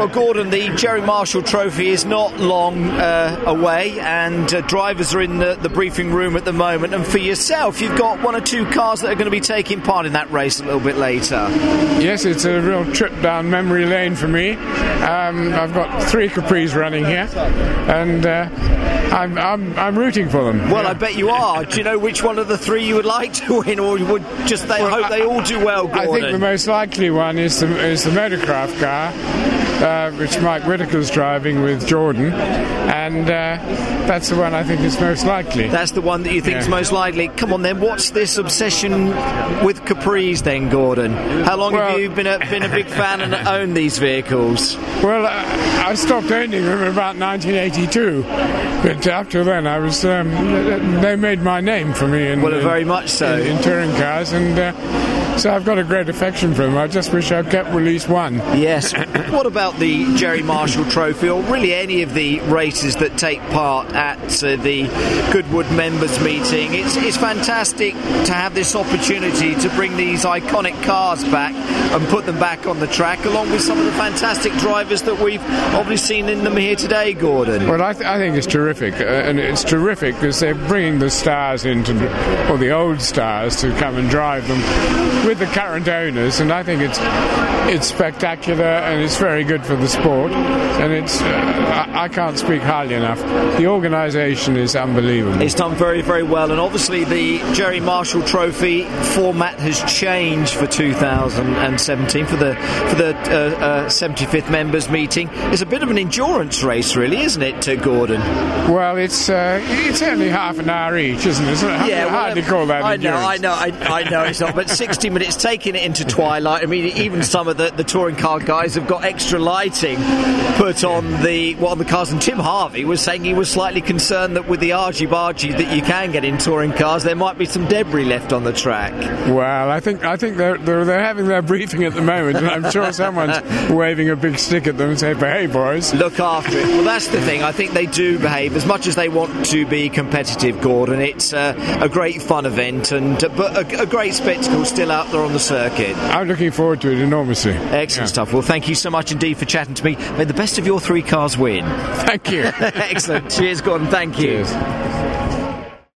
Well, Gordon, the Gerry Marshall Trophy is not long uh, away, and uh, drivers are in the, the, briefing room at the moment. And for yourself, you've got one or two cars that are going to be taking part in that race a little bit later. Yes, it's a real trip down memory lane for me. Um, I've got three Capris running here, and uh, I'm, I'm, I'm, rooting for them. Well, yeah. I bet you are. Do you know which one of the three you would like to win, or you would just they well, hope I, they all do well? Gordon? I think the most likely one is the, is the Motorcraft car uh, which Mike Whitaker's driving with Jordan, and uh, that's the one I think is most likely. That's the one that you think yeah. is most likely. Come on, then, what's this obsession with Capris, then, Gordon? How long well, have you been a, been a big fan and owned these vehicles? Well, uh, I stopped owning them about 1982, but after then, I was um, they made my name for me. In, well, very much so in, in touring cars, and uh, so I've got a great affection for them. I just wish I'd kept release one. Yes. what about the Gerry Marshall Trophy, or really any of the races that take part at uh, the Goodwood members meeting? It's, it's fantastic to have this opportunity to bring these iconic cars back and put them back on the track, along with some of the fantastic drivers that we've obviously seen in them here today, Gordon. Well, I, th- I think it's terrific, uh, and it's terrific because they're bringing the stars into, or the old stars, to come and drive them with the current owners, and I think it's it's spectacular and it's very good for the sport. And it's uh, I, I, can't speak highly enough. The organisation is unbelievable. It's done very very well, and obviously the Gerry Marshall Trophy format has changed for 2017 for the for the uh, uh, 75th members meeting. It's a bit of an endurance race, really, isn't it, to Gordon? Well, it's uh, it's only half an hour each, isn't it? Yeah, well, hardly call that. I know, I know, I, I know it's not, but 60 minutes it's taking it into twilight. I mean, even some of the, the touring car guys have got extra lighting put on the well, on the cars. And Tim Harvey was saying he was slightly concerned that with the argy bargy that you can get in touring cars, there might be some debris left on the track. Well, I think I think they're they're, they're having their briefing at the moment, and I'm sure someone's waving a big stick at them and saying, "Behave, boys." Look after it. Well, that's the thing. I think they do behave as much as they want to be competitive. Gordon, it's uh, a great fun event, and uh, but a, a great spectacle still out there on the circuit. I'm looking forward to it enormously. Excellent yeah. stuff. Well, thank you so much indeed for chatting to me. May the best of your three cars win. Thank you. Excellent. Cheers, Gordon. Thank you. Cheers.